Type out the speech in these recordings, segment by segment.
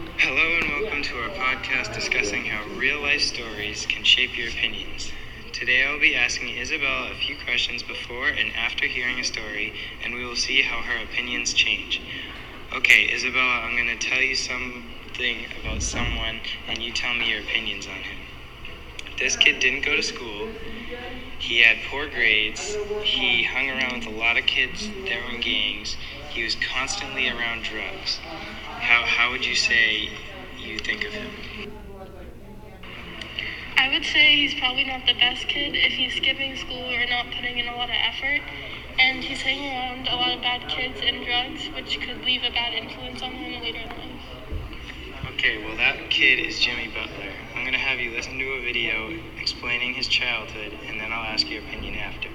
Hello and welcome to our podcast discussing how real life stories can shape your opinions. Today I will be asking Isabella a few questions before and after hearing a story, and we will see how her opinions change. Okay, Isabella, I'm going to tell you something about someone, and you tell me your opinions on him. This kid didn't go to school. He had poor grades. He hung around with a lot of kids that were in gangs. He was constantly around drugs. How, how would you say you think of him? I would say he's probably not the best kid if he's skipping school or not putting in a lot of effort. And he's hanging around a lot of bad kids and drugs, which could leave a bad influence on him later in life. Okay, well, that kid is Jimmy Butler. I'm going to have you listen to a video explaining his childhood, and then I'll ask your opinion after.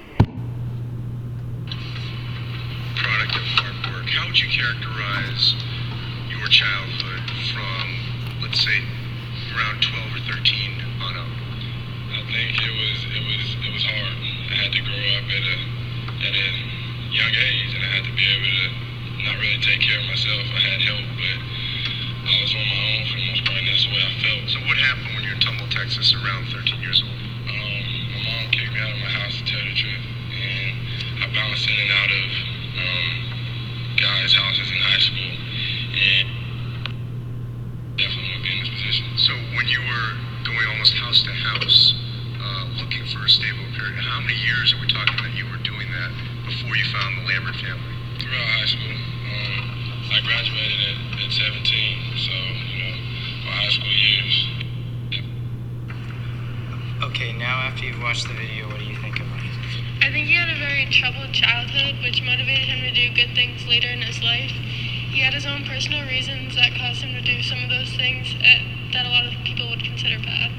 product of hard work. How would you characterize your childhood from, let's say, around 12 or 13 on up? I think it was it was it was hard. I had to grow up at a at a young age, and I had to be able to not really take care of myself. I had help, but I was on my own for the most part, and that's the way I felt. So what happened when you were in Tomball, Texas, around 13 years old? Um, my mom kicked me out of my house to tell the truth, and I bounced in and out of um, guys' houses in high school, and definitely would be in this position. So when you were going almost house to house, uh, looking for a stable period, how many years are we talking that you were doing that before you found the Lambert family? Throughout high school, um, I graduated at, at 17, so you know my high school years. Okay, now after you've watched the video, think he had a very troubled childhood, which motivated him to do good things later in his life. He had his own personal reasons that caused him to do some of those things eh, that a lot of people would consider bad.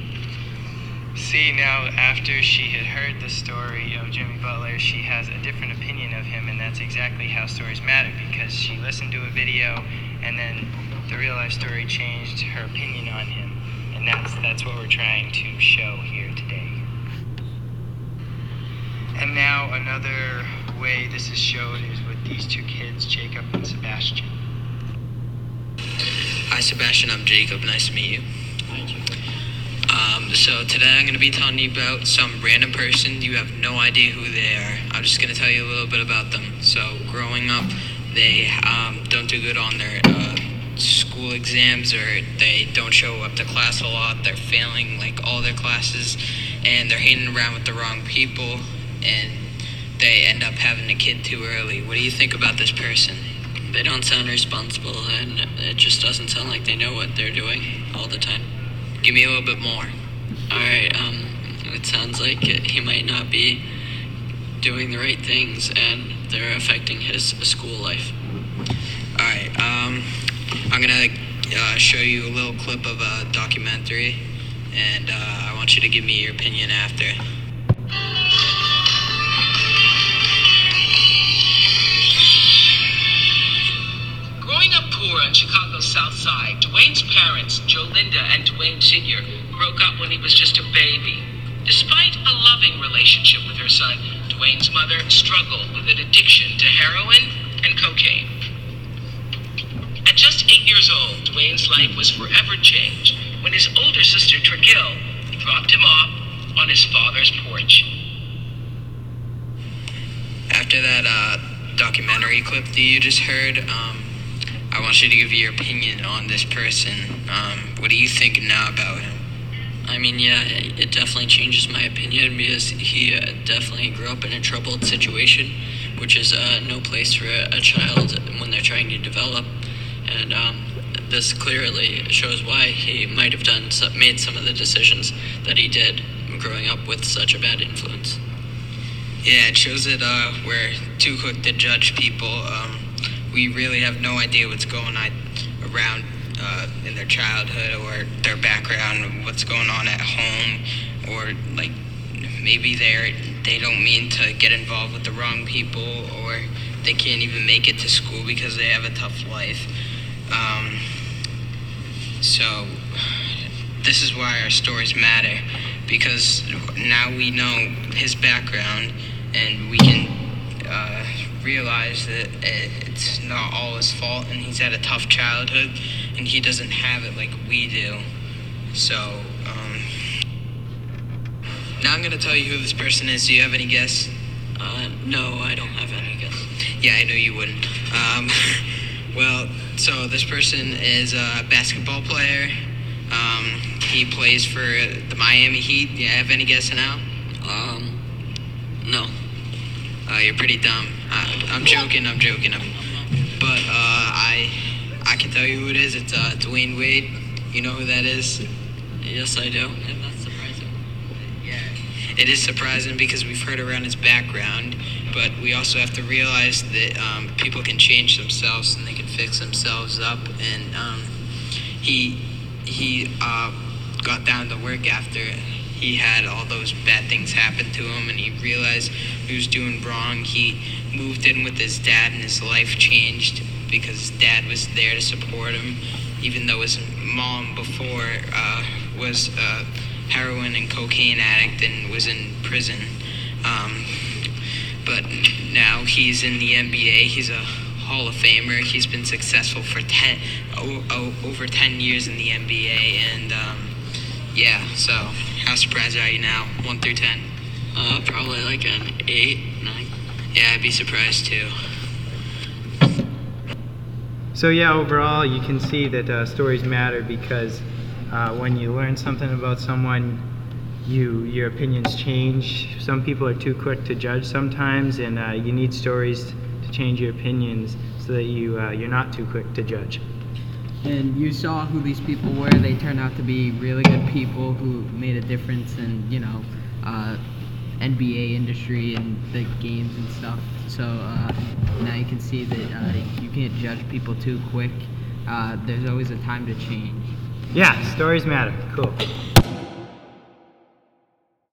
See, now after she had heard the story of Jimmy Butler, she has a different opinion of him, and that's exactly how stories matter because she listened to a video and then the real life story changed her opinion on him. And that's that's what we're trying to show here today. And now another way this is showed is with these two kids, Jacob and Sebastian. Hi, Sebastian. I'm Jacob. Nice to meet you. Hi, Jacob. Um, so today I'm going to be telling you about some random person. You have no idea who they are. I'm just going to tell you a little bit about them. So growing up, they um, don't do good on their uh, school exams, or they don't show up to class a lot. They're failing like all their classes, and they're hanging around with the wrong people, and they end up having a kid too early. What do you think about this person? They don't sound responsible, and it just doesn't sound like they know what they're doing all the time. Give me a little bit more. Alright, um, it sounds like he might not be doing the right things, and they're affecting his school life. Alright, um, I'm gonna uh, show you a little clip of a documentary, and uh, I want you to give me your opinion after. On Chicago's South Side, Dwyane's parents, Jolinda and Dwyane Sr., broke up when he was just a baby. Despite a loving relationship with her son, Dwyane's mother struggled with an addiction to heroin and cocaine. At just eight years old, Dwyane's life was forever changed when his older sister, Tragil, dropped him off on his father's porch. After that uh, documentary clip that you just heard, um, I want you to give your opinion on this person. Um, what do you think now about him? I mean, yeah, it it definitely changes my opinion because he uh, definitely grew up in a troubled situation, which is uh, no place for a, a child when they're trying to develop. And um, this clearly shows why he might have done made some of the decisions that he did growing up with such a bad influence. Yeah, it shows that uh, we're too quick to judge people. Um, we really have no idea what's going on around uh, in their childhood or their background, what's going on at home, or like maybe they're they don't mean to get involved with the wrong people, or they can't even make it to school because they have a tough life. Um, so this is why our stories matter because now we know his background and we can uh, realize that it's not all his fault and he's had a tough childhood and he doesn't have it like we do. So, um, now I'm gonna tell you who this person is. Do you have any guess? Uh, no, I don't have any guess. Yeah, I know you wouldn't. Um, well, so this person is a basketball player. Um, he plays for the Miami Heat. Do you have any guess now? Um, no. Uh, you're pretty dumb. I, I'm joking. I'm joking. I'm, but uh, I I can tell you who it is. It's uh, Dwyane Wade. You know who that is? Yes, I do. And that's surprising. Yeah. It is surprising because we've heard around his background, but we also have to realize that um, people can change themselves and they can fix themselves up. And um, he he uh, got down to work after he had all those bad things happen to him, and he realized he was doing wrong. He moved in with his dad, and his life changed because his dad was there to support him, even though his mom before uh, was a heroin and cocaine addict and was in prison. Um, but now he's in the NBA. He's a Hall of Famer. He's been successful for ten o- o- over ten years in the NBA, and um, yeah. So how surprised are you now? One through ten. Uh, probably like an eight, nine. Yeah, I'd be surprised too. So yeah, overall, you can see that uh, stories matter because uh, when you learn something about someone, you your opinions change. Some people are too quick to judge sometimes, and uh, you need stories to change your opinions so that you uh, you're not too quick to judge. And you saw who these people were. They turned out to be really good people who made a difference in, you know, uh, NBA industry and the games and stuff. So uh, now you can see that uh, you can't judge people too quick. Uh, there's always a time to change. Yeah, stories matter. Cool.